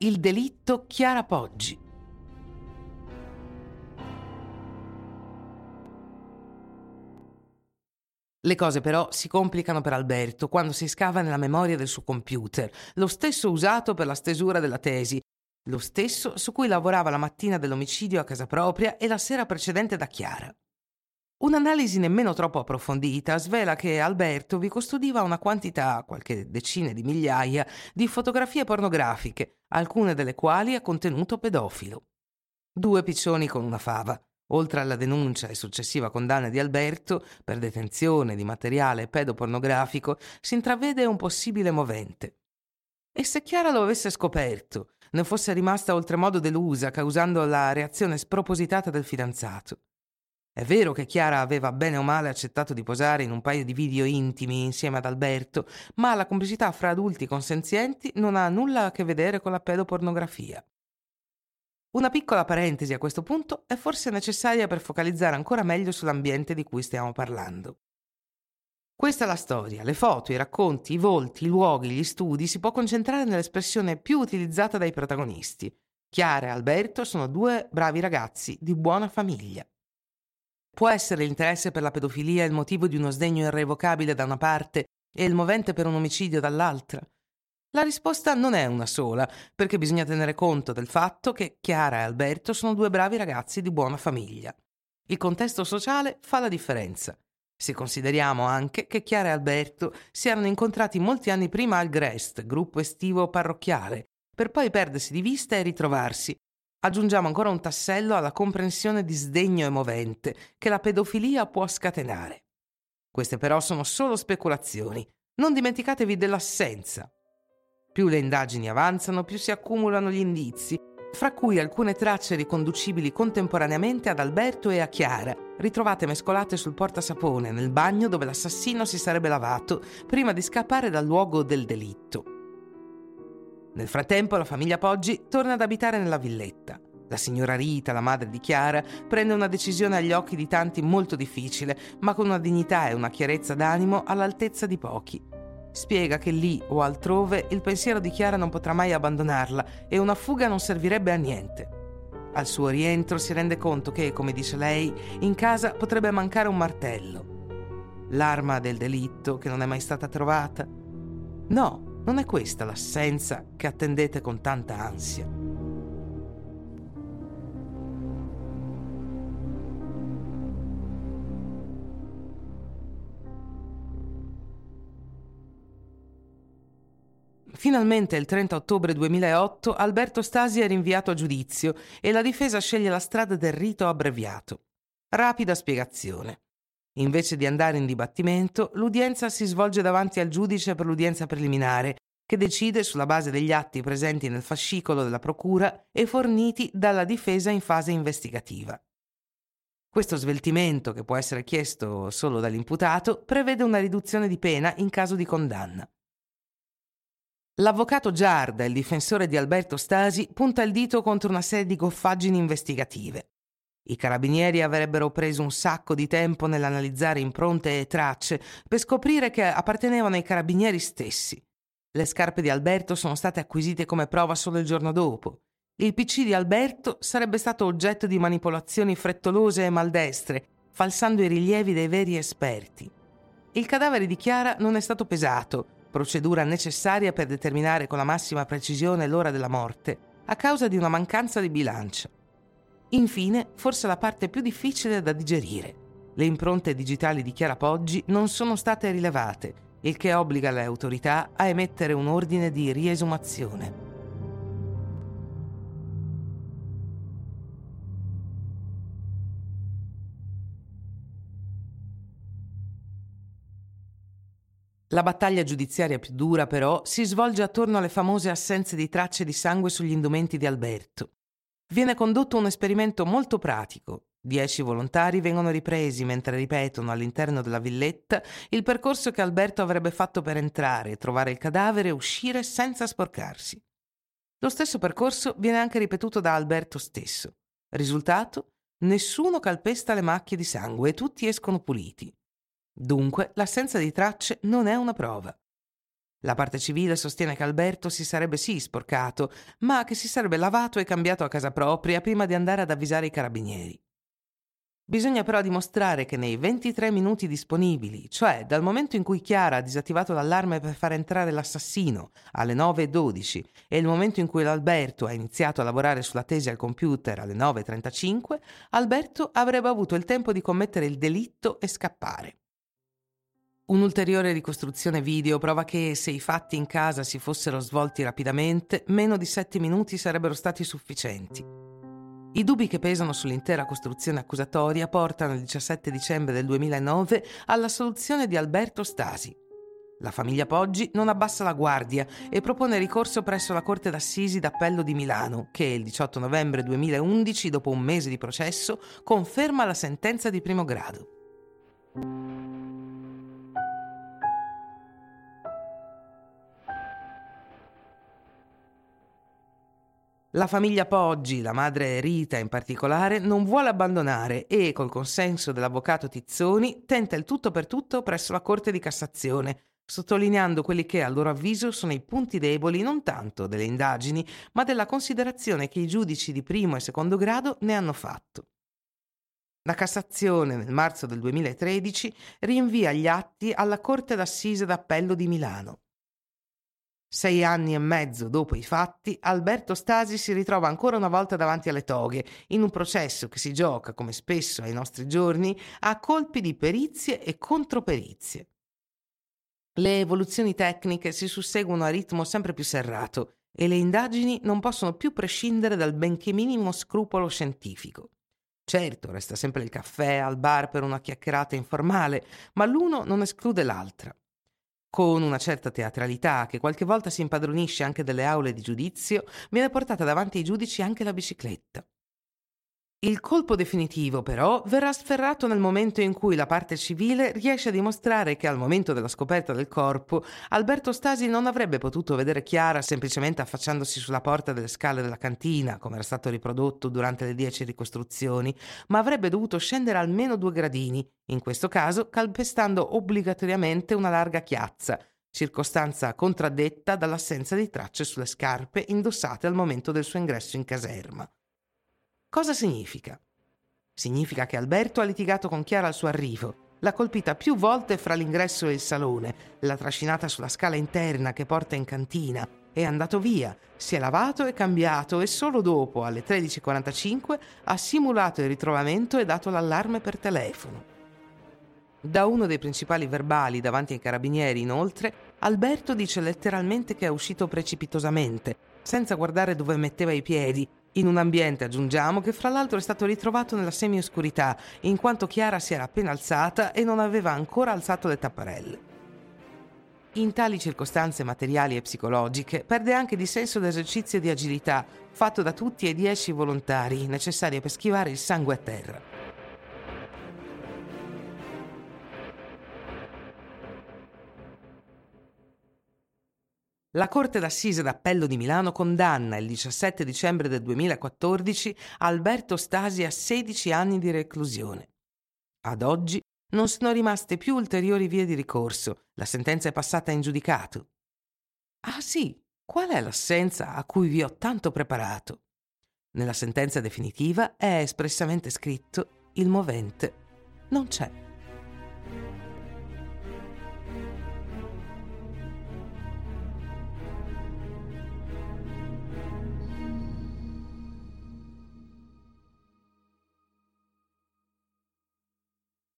Il delitto Chiara Poggi. Le cose però si complicano per Alberto quando si scava nella memoria del suo computer, lo stesso usato per la stesura della tesi, lo stesso su cui lavorava la mattina dell'omicidio a casa propria e la sera precedente da Chiara. Un'analisi nemmeno troppo approfondita svela che Alberto vi custodiva una quantità, qualche decine di migliaia, di fotografie pornografiche, alcune delle quali a contenuto pedofilo. Due piccioni con una fava. Oltre alla denuncia e successiva condanna di Alberto per detenzione di materiale pedopornografico, si intravede un possibile movente. E se Chiara lo avesse scoperto, ne fosse rimasta oltremodo delusa, causando la reazione spropositata del fidanzato? È vero che Chiara aveva bene o male accettato di posare in un paio di video intimi insieme ad Alberto, ma la complicità fra adulti consenzienti non ha nulla a che vedere con la pedopornografia. Una piccola parentesi a questo punto è forse necessaria per focalizzare ancora meglio sull'ambiente di cui stiamo parlando. Questa è la storia, le foto, i racconti, i volti, i luoghi, gli studi si può concentrare nell'espressione più utilizzata dai protagonisti. Chiara e Alberto sono due bravi ragazzi di buona famiglia. Può essere l'interesse per la pedofilia il motivo di uno sdegno irrevocabile da una parte e il movente per un omicidio dall'altra? La risposta non è una sola, perché bisogna tenere conto del fatto che Chiara e Alberto sono due bravi ragazzi di buona famiglia. Il contesto sociale fa la differenza. Se consideriamo anche che Chiara e Alberto si erano incontrati molti anni prima al Grest, gruppo estivo parrocchiale, per poi perdersi di vista e ritrovarsi, Aggiungiamo ancora un tassello alla comprensione di sdegno e movente che la pedofilia può scatenare. Queste però sono solo speculazioni. Non dimenticatevi dell'assenza. Più le indagini avanzano, più si accumulano gli indizi, fra cui alcune tracce riconducibili contemporaneamente ad Alberto e a Chiara, ritrovate mescolate sul portasapone nel bagno dove l'assassino si sarebbe lavato prima di scappare dal luogo del delitto. Nel frattempo la famiglia Poggi torna ad abitare nella villetta. La signora Rita, la madre di Chiara, prende una decisione agli occhi di tanti molto difficile, ma con una dignità e una chiarezza d'animo all'altezza di pochi. Spiega che lì o altrove il pensiero di Chiara non potrà mai abbandonarla e una fuga non servirebbe a niente. Al suo rientro si rende conto che, come dice lei, in casa potrebbe mancare un martello. L'arma del delitto che non è mai stata trovata? No, non è questa l'assenza che attendete con tanta ansia. Finalmente il 30 ottobre 2008 Alberto Stasi è rinviato a giudizio e la difesa sceglie la strada del rito abbreviato. Rapida spiegazione. Invece di andare in dibattimento, l'udienza si svolge davanti al giudice per l'udienza preliminare, che decide sulla base degli atti presenti nel fascicolo della Procura e forniti dalla difesa in fase investigativa. Questo sveltimento, che può essere chiesto solo dall'imputato, prevede una riduzione di pena in caso di condanna. L'avvocato Giarda, il difensore di Alberto Stasi, punta il dito contro una serie di goffaggini investigative. I carabinieri avrebbero preso un sacco di tempo nell'analizzare impronte e tracce per scoprire che appartenevano ai carabinieri stessi. Le scarpe di Alberto sono state acquisite come prova solo il giorno dopo. Il PC di Alberto sarebbe stato oggetto di manipolazioni frettolose e maldestre, falsando i rilievi dei veri esperti. Il cadavere di Chiara non è stato pesato, procedura necessaria per determinare con la massima precisione l'ora della morte, a causa di una mancanza di bilancia. Infine, forse la parte più difficile da digerire. Le impronte digitali di Chiara Poggi non sono state rilevate, il che obbliga le autorità a emettere un ordine di riesumazione. La battaglia giudiziaria più dura, però, si svolge attorno alle famose assenze di tracce di sangue sugli indumenti di Alberto viene condotto un esperimento molto pratico. Dieci volontari vengono ripresi mentre ripetono all'interno della villetta il percorso che Alberto avrebbe fatto per entrare, trovare il cadavere e uscire senza sporcarsi. Lo stesso percorso viene anche ripetuto da Alberto stesso. Risultato? Nessuno calpesta le macchie di sangue e tutti escono puliti. Dunque, l'assenza di tracce non è una prova. La parte civile sostiene che Alberto si sarebbe sì sporcato, ma che si sarebbe lavato e cambiato a casa propria prima di andare ad avvisare i carabinieri. Bisogna però dimostrare che nei 23 minuti disponibili, cioè dal momento in cui Chiara ha disattivato l'allarme per far entrare l'assassino alle 9.12 e il momento in cui l'Alberto ha iniziato a lavorare sulla tesi al computer alle 9.35, Alberto avrebbe avuto il tempo di commettere il delitto e scappare. Un'ulteriore ricostruzione video prova che se i fatti in casa si fossero svolti rapidamente, meno di 7 minuti sarebbero stati sufficienti. I dubbi che pesano sull'intera costruzione accusatoria portano il 17 dicembre del 2009 alla soluzione di Alberto Stasi. La famiglia Poggi non abbassa la guardia e propone ricorso presso la Corte d'Assisi d'Appello di Milano, che il 18 novembre 2011, dopo un mese di processo, conferma la sentenza di primo grado. La famiglia Poggi, la madre Rita in particolare, non vuole abbandonare e, col consenso dell'avvocato Tizzoni, tenta il tutto per tutto presso la Corte di Cassazione, sottolineando quelli che a loro avviso sono i punti deboli non tanto delle indagini, ma della considerazione che i giudici di primo e secondo grado ne hanno fatto. La Cassazione, nel marzo del 2013, rinvia gli atti alla Corte d'Assise d'Appello di Milano. Sei anni e mezzo dopo i fatti, Alberto Stasi si ritrova ancora una volta davanti alle toghe, in un processo che si gioca, come spesso ai nostri giorni, a colpi di perizie e controperizie. Le evoluzioni tecniche si susseguono a ritmo sempre più serrato e le indagini non possono più prescindere dal benché minimo scrupolo scientifico. Certo, resta sempre il caffè al bar per una chiacchierata informale, ma l'uno non esclude l'altra con una certa teatralità che qualche volta si impadronisce anche delle aule di giudizio, viene portata davanti ai giudici anche la bicicletta. Il colpo definitivo, però, verrà sferrato nel momento in cui la parte civile riesce a dimostrare che al momento della scoperta del corpo Alberto Stasi non avrebbe potuto vedere Chiara semplicemente affacciandosi sulla porta delle scale della cantina, come era stato riprodotto durante le dieci ricostruzioni, ma avrebbe dovuto scendere almeno due gradini, in questo caso calpestando obbligatoriamente una larga chiazza, circostanza contraddetta dall'assenza di tracce sulle scarpe indossate al momento del suo ingresso in caserma. Cosa significa? Significa che Alberto ha litigato con Chiara al suo arrivo, l'ha colpita più volte fra l'ingresso e il salone, l'ha trascinata sulla scala interna che porta in cantina, è andato via, si è lavato e cambiato e solo dopo, alle 13.45, ha simulato il ritrovamento e dato l'allarme per telefono. Da uno dei principali verbali davanti ai carabinieri, inoltre, Alberto dice letteralmente che è uscito precipitosamente, senza guardare dove metteva i piedi in un ambiente, aggiungiamo, che fra l'altro è stato ritrovato nella semioscurità, in quanto Chiara si era appena alzata e non aveva ancora alzato le tapparelle. In tali circostanze materiali e psicologiche perde anche di senso d'esercizio e di agilità, fatto da tutti e dieci volontari, necessarie per schivare il sangue a terra. La Corte d'Assise d'Appello di Milano condanna il 17 dicembre del 2014 Alberto Stasi a 16 anni di reclusione. Ad oggi non sono rimaste più ulteriori vie di ricorso, la sentenza è passata in giudicato. Ah sì, qual è l'assenza a cui vi ho tanto preparato? Nella sentenza definitiva è espressamente scritto il movente non c'è.